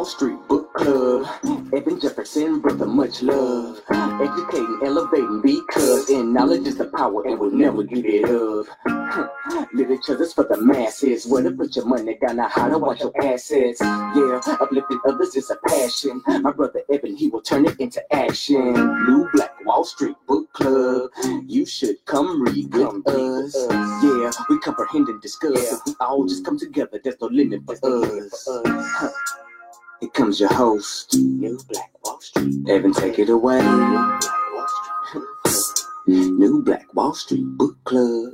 Wall Street Book Club. Evan Jefferson, brother, much love. Educating, elevating, because in knowledge is the power and we'll never get it of. Literature's for the masses. Where to put your money down, now how to watch your assets. Yeah, uplifting others is a passion. My brother Evan, he will turn it into action. New Black Wall Street Book Club. You should come read with us. Yeah, we comprehend and discuss. If we all just come together, there's no limit for us. Huh. Here comes your host, New Black Wall Street. Evan, take it away. New Black Wall Street Book Club.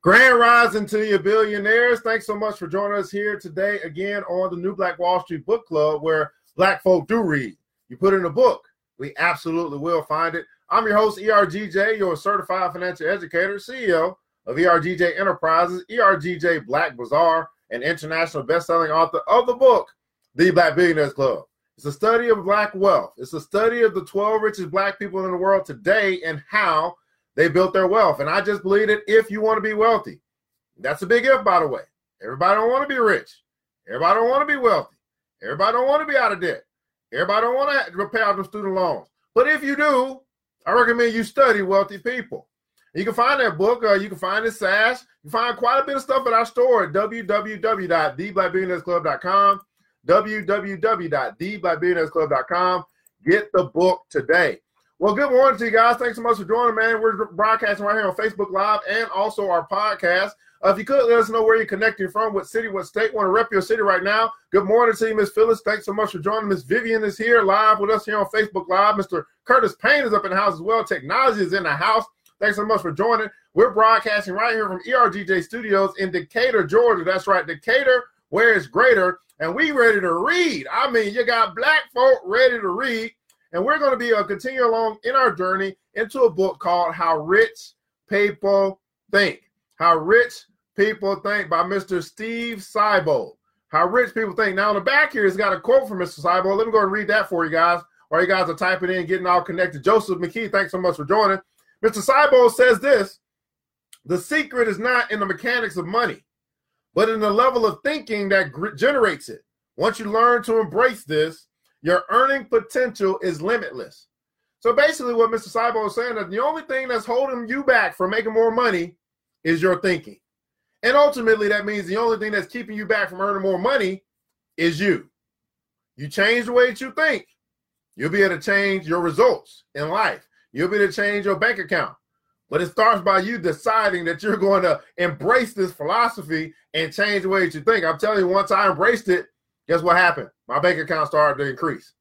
Grand rising to you, billionaires. Thanks so much for joining us here today again on the New Black Wall Street Book Club, where black folk do read. You put in a book, we absolutely will find it. I'm your host, ERGJ, your certified financial educator, CEO of ERGJ Enterprises, ERGJ Black Bazaar, and international best-selling author of the book, The Black Billionaires Club. It's a study of black wealth. It's a study of the 12 richest black people in the world today and how they built their wealth. And I just believe that if you want to be wealthy, that's a big if, by the way. Everybody don't want to be rich. Everybody don't want to be wealthy. Everybody don't want to be out of debt. Everybody don't want to pay off the student loans. But if you do, I recommend you study wealthy people. You can find that book. Uh, you can find it Sash. You find quite a bit of stuff at our store at www.theblackbillionairesclub.com. www.theblackbillionairesclub.com. Get the book today. Well, good morning to you guys. Thanks so much for joining, man. We're broadcasting right here on Facebook Live and also our podcast. Uh, if you could let us know where you're connecting from, what city, what state, want to rep your city right now. Good morning to you, Miss Phyllis. Thanks so much for joining. Miss Vivian is here live with us here on Facebook Live. Mr. Curtis Payne is up in the house as well. Technology is in the house. Thanks so much for joining. We're broadcasting right here from ERGJ Studios in Decatur, Georgia. That's right, Decatur, where it's greater. And we ready to read. I mean, you got black folk ready to read. And we're going to be uh, continue along in our journey into a book called How Rich People Think. How Rich People Think by Mr. Steve Siebold. How Rich People Think. Now, on the back here, it's got a quote from Mr. Siebold. Let me go and read that for you guys while you guys are typing in, getting all connected. Joseph McKee, thanks so much for joining. Mr. Siebold says this The secret is not in the mechanics of money, but in the level of thinking that generates it. Once you learn to embrace this, your earning potential is limitless. So basically, what Mr. Siebold is saying is the only thing that's holding you back from making more money is your thinking. And ultimately, that means the only thing that's keeping you back from earning more money is you. You change the way that you think, you'll be able to change your results in life. You'll be able to change your bank account. But it starts by you deciding that you're going to embrace this philosophy and change the way that you think. I'm telling you, once I embraced it, guess what happened? My bank account started to increase.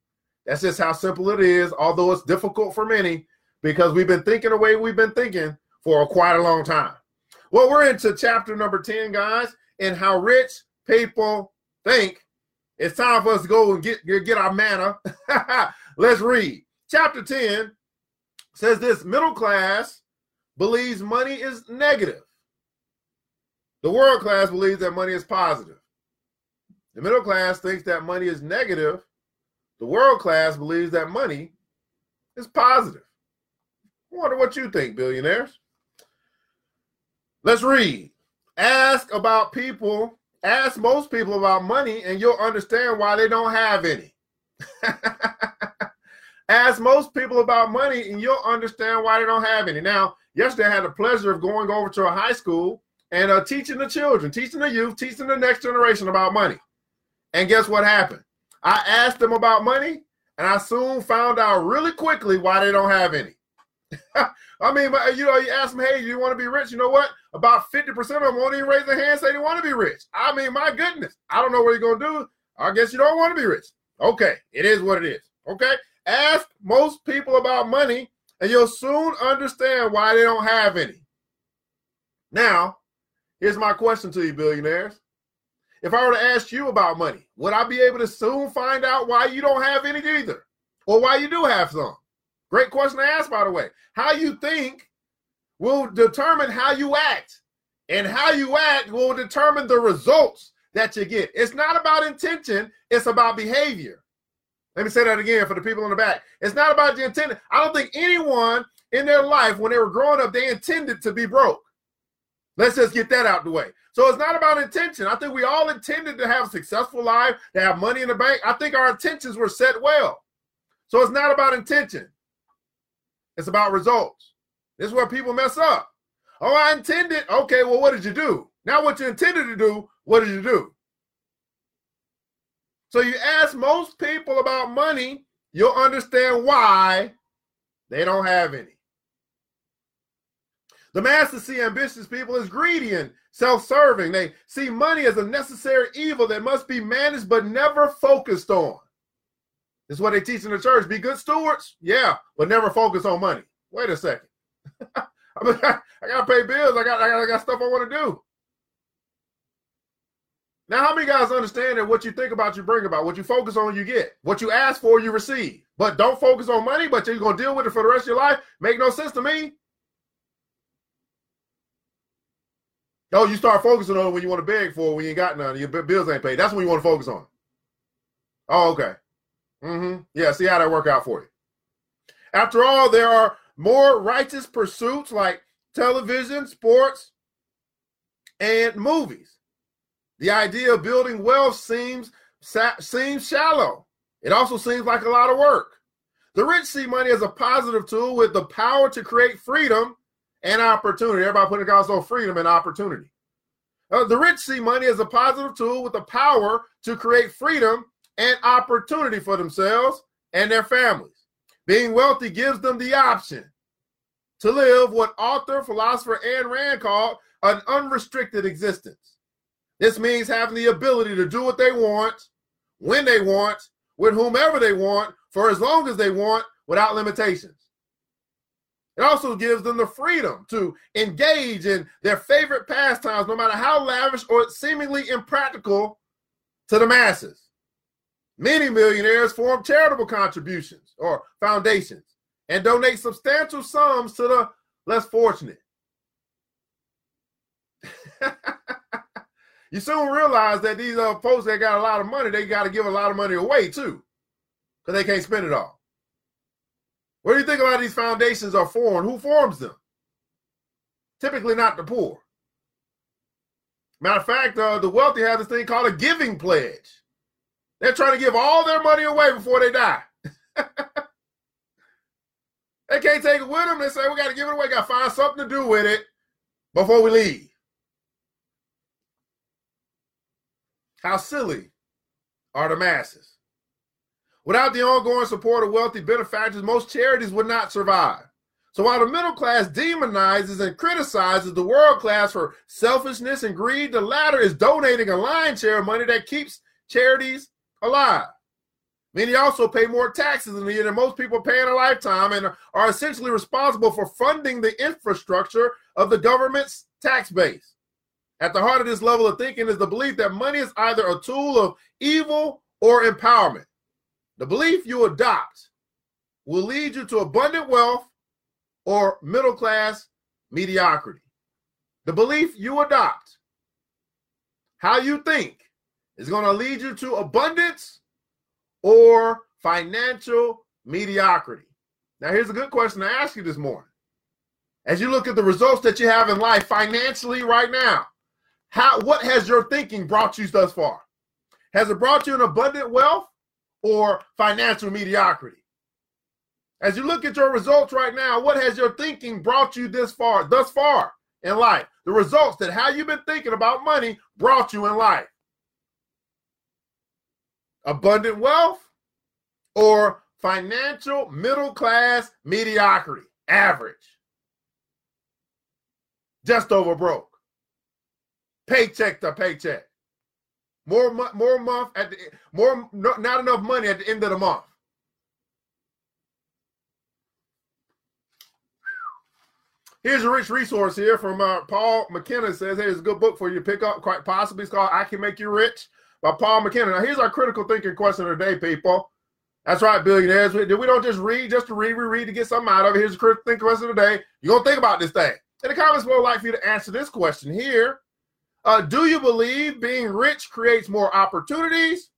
That's just how simple it is, although it's difficult for many because we've been thinking the way we've been thinking for quite a long time. Well, we're into chapter number 10, guys, and how rich people think. It's time for us to go and get, get our manna. Let's read. Chapter 10 says this middle class believes money is negative. The world class believes that money is positive. The middle class thinks that money is negative. The world class believes that money is positive. I wonder what you think, billionaires. Let's read. Ask about people, ask most people about money, and you'll understand why they don't have any. Ask most people about money and you'll understand why they don't have any. Now, yesterday I had the pleasure of going over to a high school and uh, teaching the children, teaching the youth, teaching the next generation about money. And guess what happened? I asked them about money and I soon found out really quickly why they don't have any. I mean, you know, you ask them, hey, you want to be rich? You know what? About 50% of them won't even raise their hand say they want to be rich. I mean, my goodness, I don't know what you're going to do. I guess you don't want to be rich. Okay, it is what it is. Okay. Ask most people about money, and you'll soon understand why they don't have any. Now, here's my question to you, billionaires. If I were to ask you about money, would I be able to soon find out why you don't have any either? Or why you do have some? Great question to ask, by the way. How you think will determine how you act, and how you act will determine the results that you get. It's not about intention, it's about behavior. Let me say that again for the people in the back. It's not about the intent. I don't think anyone in their life, when they were growing up, they intended to be broke. Let's just get that out the way. So it's not about intention. I think we all intended to have a successful life, to have money in the bank. I think our intentions were set well. So it's not about intention. It's about results. This is where people mess up. Oh, I intended. Okay, well, what did you do? Now, what you intended to do, what did you do? So you ask most people about money, you'll understand why they don't have any. The masses see ambitious people as greedy and self serving. They see money as a necessary evil that must be managed but never focused on. This is what they teach in the church. Be good stewards, yeah, but never focus on money. Wait a second. I, mean, I, I gotta pay bills. I got, I got, I got stuff I want to do. Now, how many guys understand that what you think about, you bring about, what you focus on, you get, what you ask for, you receive. But don't focus on money, but you're gonna deal with it for the rest of your life. Make no sense to me. Oh, you start focusing on it when you want to beg for it, when you ain't got none, your bills ain't paid. That's when you want to focus on. Oh, okay. Mm-hmm. Yeah, see how that work out for you. After all, there are more righteous pursuits like television, sports, and movies. The idea of building wealth seems seems shallow. It also seems like a lot of work. The rich see money as a positive tool with the power to create freedom and opportunity. Everybody putting accounts on freedom and opportunity. Uh, the rich see money as a positive tool with the power to create freedom and opportunity for themselves and their families. Being wealthy gives them the option to live what author, philosopher Ayn Rand called an unrestricted existence. This means having the ability to do what they want, when they want, with whomever they want, for as long as they want, without limitations. It also gives them the freedom to engage in their favorite pastimes, no matter how lavish or seemingly impractical to the masses. Many millionaires form charitable contributions or foundations and donate substantial sums to the less fortunate. you soon realize that these uh, folks that got a lot of money, they got to give a lot of money away too, because they can't spend it all. What do you think a lot of these foundations are for, and who forms them? Typically, not the poor. Matter of fact, uh, the wealthy have this thing called a giving pledge. They're trying to give all their money away before they die. They can't take it with them. They say we got to give it away. Got to find something to do with it before we leave. How silly are the masses? Without the ongoing support of wealthy benefactors, most charities would not survive. So while the middle class demonizes and criticizes the world class for selfishness and greed, the latter is donating a lion's share of money that keeps charities alive. Many also pay more taxes in a year than most people pay in a lifetime and are essentially responsible for funding the infrastructure of the government's tax base. At the heart of this level of thinking is the belief that money is either a tool of evil or empowerment. The belief you adopt will lead you to abundant wealth or middle class mediocrity. The belief you adopt, how you think, is going to lead you to abundance or financial mediocrity? Now, here's a good question to ask you this morning. As you look at the results that you have in life financially right now, how what has your thinking brought you thus far? Has it brought you an abundant wealth or financial mediocrity? As you look at your results right now, what has your thinking brought you this far, thus far in life? The results that how you've been thinking about money brought you in life abundant wealth or financial middle class mediocrity, average, just over broke, paycheck to paycheck, more more month at the more not enough money at the end of the month. Here's a rich resource here from uh, Paul McKenna. Says, "Here's a good book for you to pick up. Quite possibly, it's called "I Can Make You Rich." by Paul McKenna. Now, here's our critical thinking question of the day, people. That's right, billionaires. We, we don't just read just to read, we read to get something out of it. Here's the critical thinking question of the day. You're going to think about this thing. In the comments below, I'd like for you to answer this question here. Uh, do you believe being rich creates more opportunities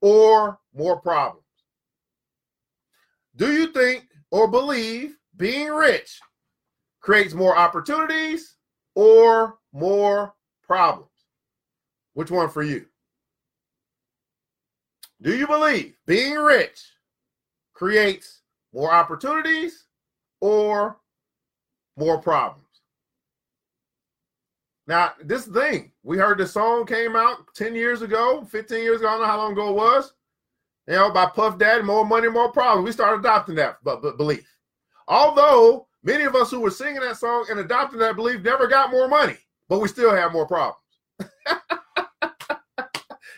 or more problems? Do you think or believe being rich creates more opportunities or more problems? Which one for you? Do you believe being rich creates more opportunities or more problems? Now, this thing, we heard the song came out 10 years ago, 15 years ago, I don't know how long ago it was. You know, by Puff Daddy, more money, more problems. We started adopting that but, belief. Although many of us who were singing that song and adopting that belief never got more money, but we still have more problems.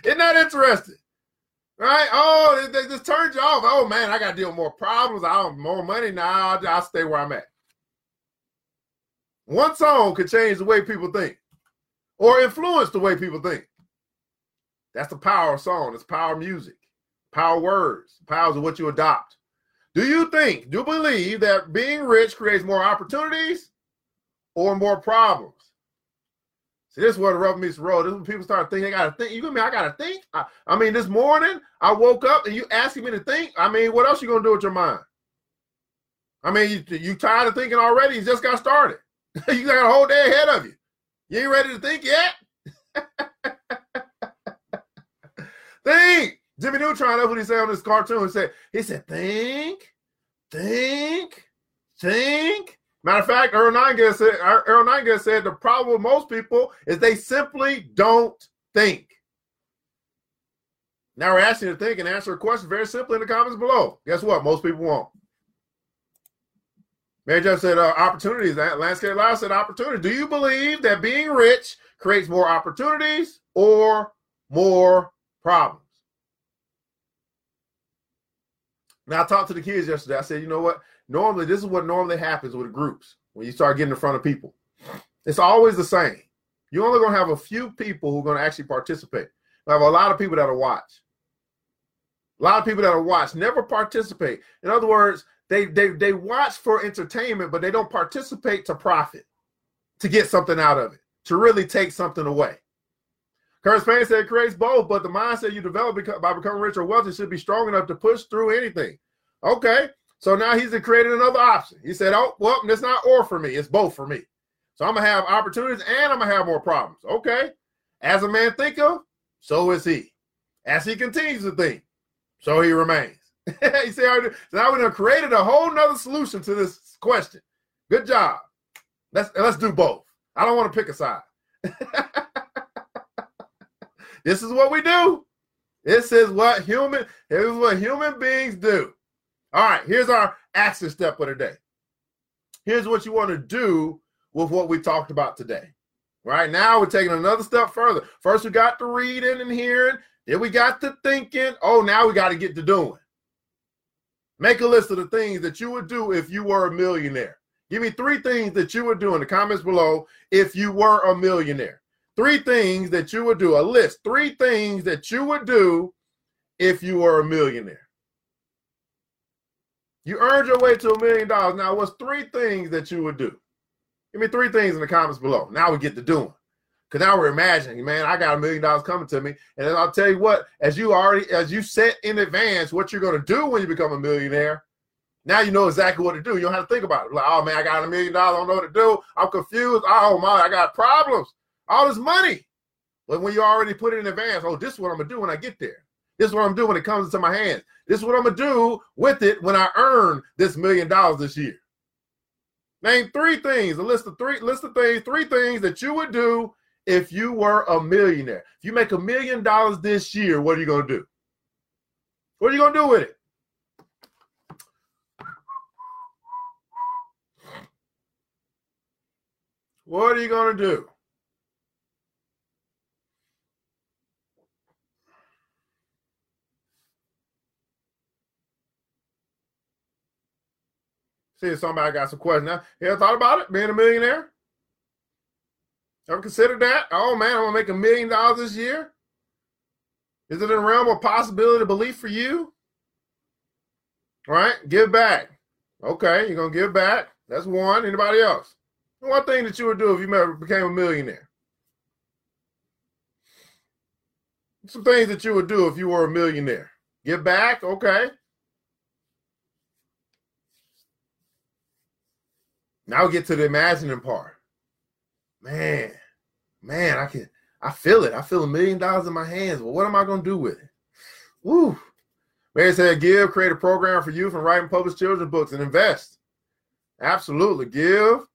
Isn't that interesting? Right? Oh, they, they just turned you off. Oh man, I got to deal with more problems. I don't more money now. I'll, I'll stay where I'm at. One song could change the way people think or influence the way people think. That's the power of song. It's power of music, power of words, powers of what you adopt. Do you think, do you believe that being rich creates more opportunities or more problems? See, this is where the rubber meets the road. This is when people start thinking, I gotta think. You mean I gotta think? I, I, mean, this morning I woke up and you asking me to think. I mean, what else you gonna do with your mind? I mean, you, you tired of thinking already? You just got started. you got a whole day ahead of you. You ain't ready to think yet. think. Jimmy Neutron, that's what he said on this cartoon. He said, he said, think, think, think. Matter of fact, Earl Nightingale said, Earl Nightingale said the problem with most people is they simply don't think. Now we're asking you to think and answer a question very simply in the comments below. Guess what? Most people won't. Mary Jo said, uh, opportunities. Landscape Live said, opportunity. Do you believe that being rich creates more opportunities or more problems? Now, I talked to the kids yesterday. I said, you know what? Normally, this is what normally happens with groups when you start getting in front of people. It's always the same. You're only going to have a few people who are going to actually participate. You have a lot of people that'll watch. A lot of people that'll watch never participate. In other words, they they they watch for entertainment, but they don't participate to profit, to get something out of it, to really take something away. Curtis Payne said creates both, but the mindset you develop by becoming rich or wealthy should be strong enough to push through anything. Okay, so now he's created another option. He said, "Oh, well, it's not or for me; it's both for me. So I'm gonna have opportunities and I'm gonna have more problems." Okay, as a man thinketh, so is he. As he continues to think, so he remains. you see, so now we have created a whole nother solution to this question. Good job. Let's let's do both. I don't want to pick a side. this is what we do. This is what human. This is what human beings do. All right. Here's our action step for today. Here's what you want to do with what we talked about today. Right now, we're taking another step further. First, we got the reading and hearing. Then we got the thinking. Oh, now we got to get to doing. Make a list of the things that you would do if you were a millionaire. Give me three things that you would do in the comments below if you were a millionaire. Three things that you would do, a list, three things that you would do if you were a millionaire. You earned your way to a million dollars. Now, what's three things that you would do? Give me three things in the comments below. Now we get to doing. Because now we're imagining, man, I got a million dollars coming to me. And then I'll tell you what, as you already, as you set in advance what you're to do when you become a millionaire, now you know exactly what to do. You don't have to think about it. Like, oh man, I got a million dollars, I don't know what to do. I'm confused. Oh my, I got problems. All this money. But when you already put it in advance, oh, this is what I'm gonna do when I get there. This is what I'm doing when it comes into my hands. This is what I'm gonna do with it when I earn this million dollars this year. Name three things, a list of three, list of things, three things that you would do if you were a millionaire, if you make a million dollars this year, what are you going to do? What are you going to do with it? What are you going to do? See somebody got some questions. Now, you ever thought about it, being a millionaire? Ever considered that? Oh man, I'm gonna make a million dollars this year. Is it in the realm of possibility, belief for you? All right, give back. Okay, you're gonna give back. That's one. Anybody else? One thing that you would do if you became a millionaire. Some things that you would do if you were a millionaire. Give back. Okay. Now get to the imagining part. man, man, I can I feel it. I feel a million dollars in my hands. Well, what am I gonna do with it? Woo. Mary said, give, create a program for youth and write and publish children's books and invest. Absolutely. Give,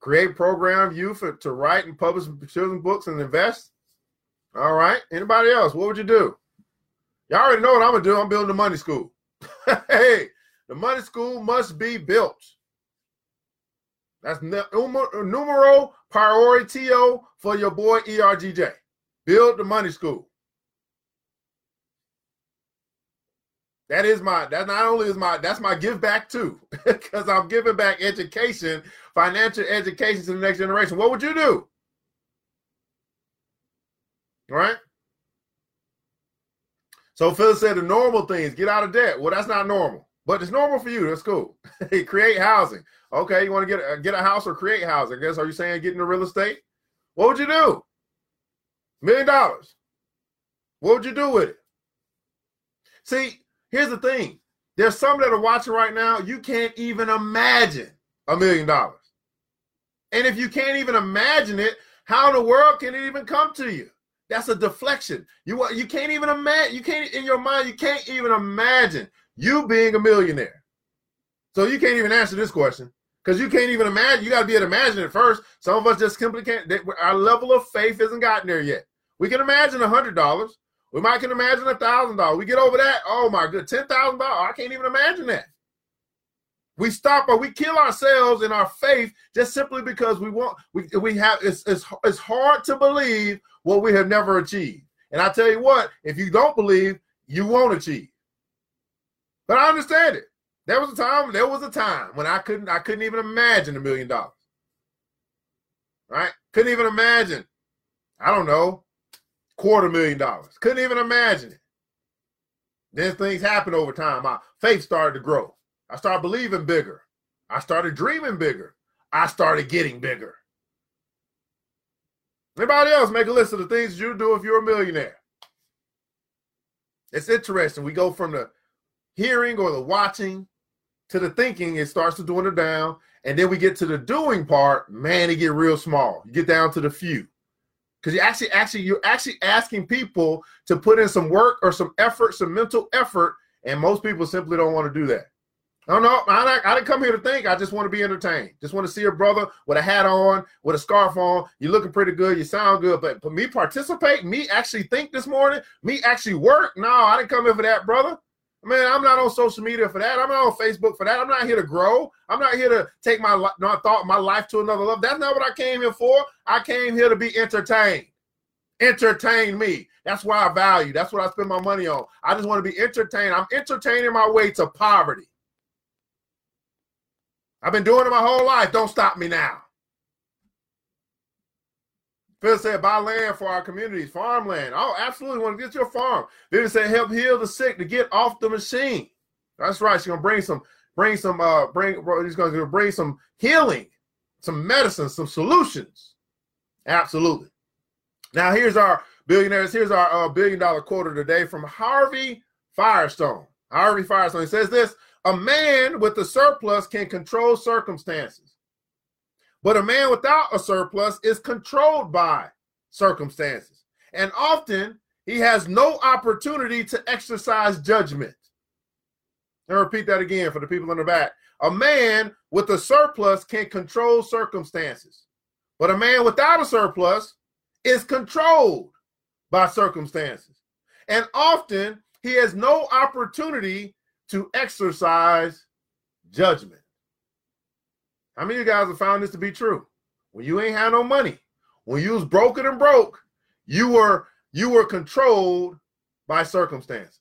create a program youth to write and publish children's books and invest. All right. Anybody else? What would you do? Y'all already know what I'm gonna do. I'm building the money school. hey, the money school must be built. That's numero prioritio for your boy ERGJ. Build the money school. That is my that not only is my that's my give back too, because I'm giving back education, financial education to the next generation. What would you do? Right. So Phil said the normal things, get out of debt. Well, that's not normal, but it's normal for you. That's cool. create housing. Okay, you want to get a, get a house or create housing? I guess are you saying get into real estate? What would you do? Million dollars. What would you do with it? See, here's the thing. There's some that are watching right now. You can't even imagine a million dollars. And if you can't even imagine it, how in the world can it even come to you? That's a deflection. You you can't even imagine. You can't in your mind. You can't even imagine you being a millionaire. So you can't even answer this question because you can't even imagine. You got to be able to imagine it first. Some of us just simply can't. Our level of faith hasn't gotten there yet. We can imagine a hundred dollars. We might can imagine a thousand dollars. We get over that. Oh my good, ten thousand dollars. I can't even imagine that. We stop or we kill ourselves in our faith just simply because we want we we have it's it's it's hard to believe what we have never achieved. And I tell you what, if you don't believe, you won't achieve. But I understand it. There was a time, there was a time when I couldn't I couldn't even imagine a million dollars. Right? Couldn't even imagine. I don't know, quarter million dollars. Couldn't even imagine it. Then things happened over time. My faith started to grow. I started believing bigger. I started dreaming bigger. I started getting bigger. Anybody else make a list of the things you do if you're a millionaire? It's interesting. We go from the hearing or the watching to the thinking, it starts to dwindle down. And then we get to the doing part, man, it get real small. You get down to the few. Because you actually, actually, you're actually asking people to put in some work or some effort, some mental effort, and most people simply don't want to do that. No, no, I, I didn't come here to think. I just want to be entertained. Just want to see a brother with a hat on, with a scarf on. You're looking pretty good. You sound good. But, but me participate, me actually think this morning, me actually work. No, I didn't come here for that, brother. Man, I'm not on social media for that. I'm not on Facebook for that. I'm not here to grow. I'm not here to take my not thought my life to another level. That's not what I came here for. I came here to be entertained. Entertain me. That's why I value. That's what I spend my money on. I just want to be entertained. I'm entertaining my way to poverty. I've been doing it my whole life. Don't stop me now. Phil said, buy land for our communities, farmland. Oh, absolutely. Want to get your farm. Vivian said, help heal the sick to get off the machine. That's right. She's gonna bring some, bring some, uh, bring. He's gonna bring some healing, some medicine, some solutions. Absolutely. Now here's our billionaires. Here's our uh, billion dollar quote today from Harvey Firestone. Harvey Firestone. He says this: a man with a surplus can control circumstances, but a man without a surplus is controlled by circumstances. And often he has no opportunity to exercise judgment. And repeat that again for the people in the back. A man with a surplus can control circumstances, but a man without a surplus is controlled by circumstances. And often he has no opportunity to exercise judgment. How many of you guys have found this to be true? When you ain't had no money, when you was broken and broke, you were you were controlled by circumstances.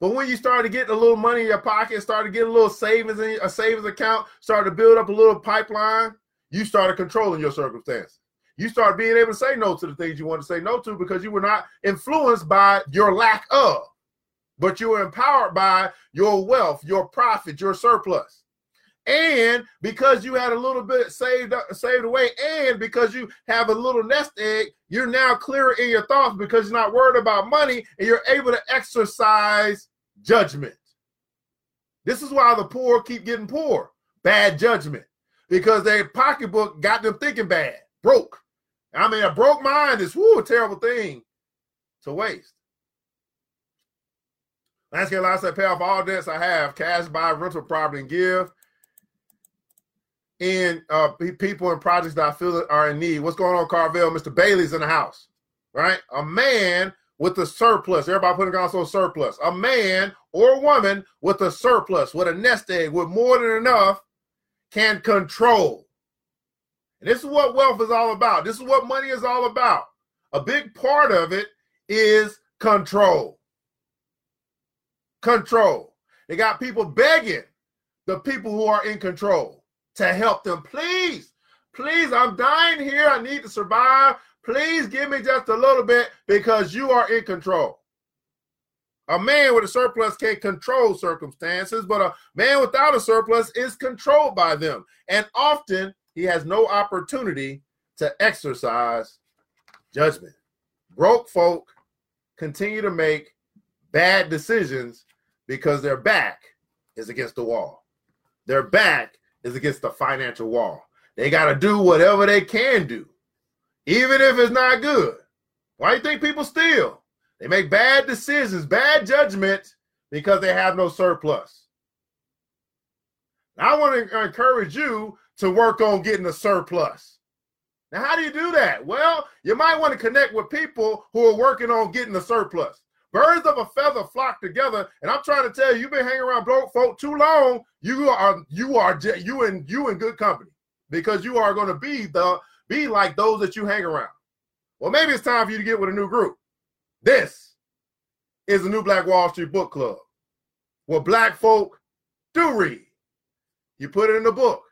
But when you started getting a little money in your pocket, started getting a little savings in a savings account, started to build up a little pipeline, you started controlling your circumstances. You started being able to say no to the things you want to say no to because you were not influenced by your lack of but you were empowered by your wealth, your profit, your surplus. And because you had a little bit saved saved away, and because you have a little nest egg, you're now clearer in your thoughts because you're not worried about money and you're able to exercise judgment. This is why the poor keep getting poor. Bad judgment. Because their pocketbook got them thinking bad. broke. I mean, a broke mind is whoo, a terrible thing to waste. Landscape lifestyle pay off all debts I have, cash buy rental property and give. In uh, people and projects that I feel are in need. What's going on, Carvel? Mr. Bailey's in the house, right? A man with a surplus. Everybody putting on surplus. A man or woman with a surplus, with a nest egg, with more than enough, can control. And this is what wealth is all about. This is what money is all about. A big part of it is control. Control. They got people begging the people who are in control to help them. Please, please, I'm dying here. I need to survive. Please give me just a little bit because you are in control. A man with a surplus can't control circumstances, but a man without a surplus is controlled by them. And often he has no opportunity to exercise judgment. Broke folk continue to make bad decisions because their back is against the wall. Their back is against the financial wall. They got to do whatever they can do even if it's not good. Why do you think people steal? They make bad decisions, bad judgment because they have no surplus. Now, I want to encourage you to work on getting a surplus. Now, how do you do that? Well, you might want to connect with people who are working on getting a surplus. Birds of a feather flock together, and I'm trying to tell you, you've been hanging around broke folk too long. You are you are you and you in good company because you are going to be the be like those that you hang around. Well, maybe it's time for you to get with a new group. This is the New Black Wall Street Book Club, where black folk do read. You put it in the book.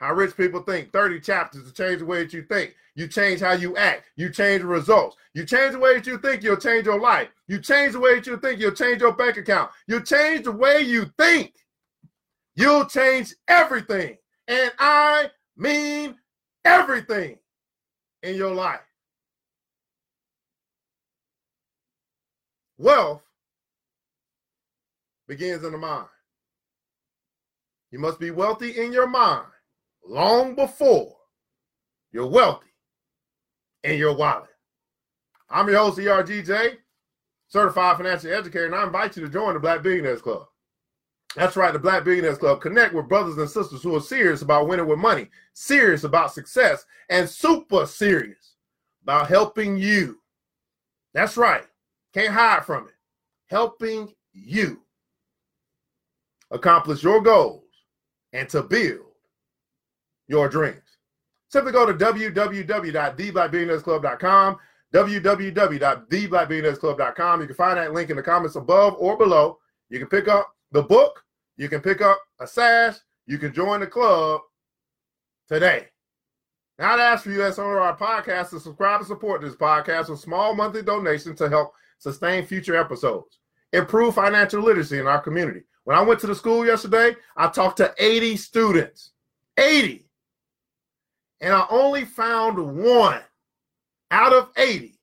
How rich people think. 30 chapters to change the way that you think. You change how you act. You change the results. You change the way that you think, you'll change your life. You change the way that you think, you'll change your bank account. You change the way you think, you'll change everything. And I mean everything in your life. Wealth begins in the mind. You must be wealthy in your mind long before you're wealthy in your wallet. I'm your host, ERGJ, certified financial educator, and I invite you to join the Black Billionaires Club. That's right, the Black Billionaires Club. Connect with brothers and sisters who are serious about winning with money, serious about success, and super serious about helping you. That's right. Can't hide from it. Helping you accomplish your goals and to build your dreams. Simply go to www.theblackbillionairesclub.com, www.theblackbillionairesclub.com. You can find that link in the comments above or below. You can pick up the book, you can pick up a sash, you can join the club today. Now, I'd ask for you as that's on our podcast to subscribe and support this podcast with small monthly donations to help sustain future episodes, improve financial literacy in our community. When I went to the school yesterday, I talked to 80 students. 80. And I only found one out of 80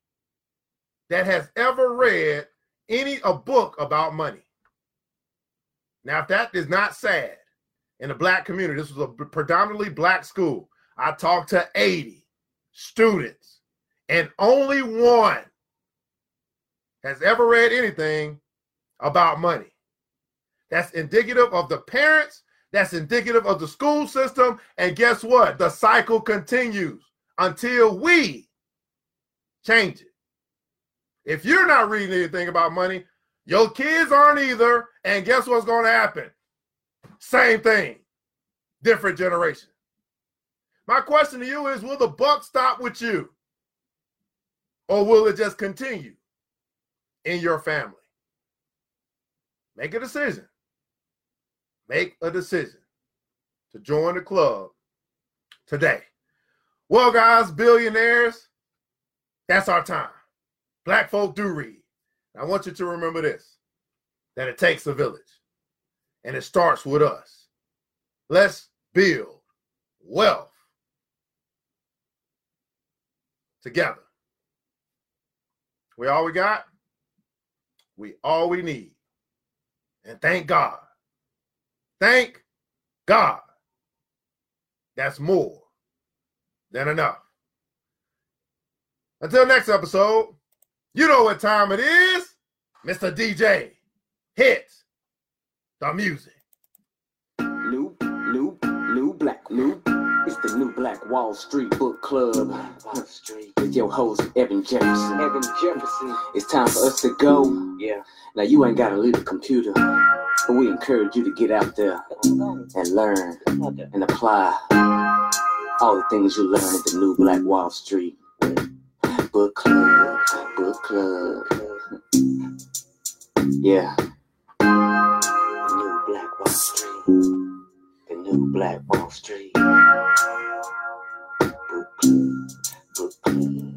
that has ever read any a book about money. Now, if that is not sad in the black community, this was a predominantly black school. I talked to 80 students, and only one has ever read anything about money. That's indicative of the parents, that's indicative of the school system. And guess what? The cycle continues until we change it. If you're not reading anything about money, your kids aren't either. And guess what's going to happen? Same thing, different generation. My question to you is Will the buck stop with you? Or will it just continue in your family? Make a decision. Make a decision to join the club today. Well, guys, billionaires, that's our time. Black folk do read. I want you to remember this that it takes a village and it starts with us. Let's build wealth together. We all we got, we all we need. And thank God. Thank God. That's more than enough. Until next episode, you know what time it is. Mr. DJ hits the music. New, new, new black, new. It's the new Black Wall Street Book Club. Wall Street. With your host, Evan Jefferson. Evan Jefferson. It's time for us to go. Yeah. Now, you ain't got to leave the computer, but we encourage you to get out there and learn and apply all the things you learn at the new Black Wall Street Book Club. Book Club. Yeah. The new Black Wall Street. The new Black Wall Street. Book Club. Book Club.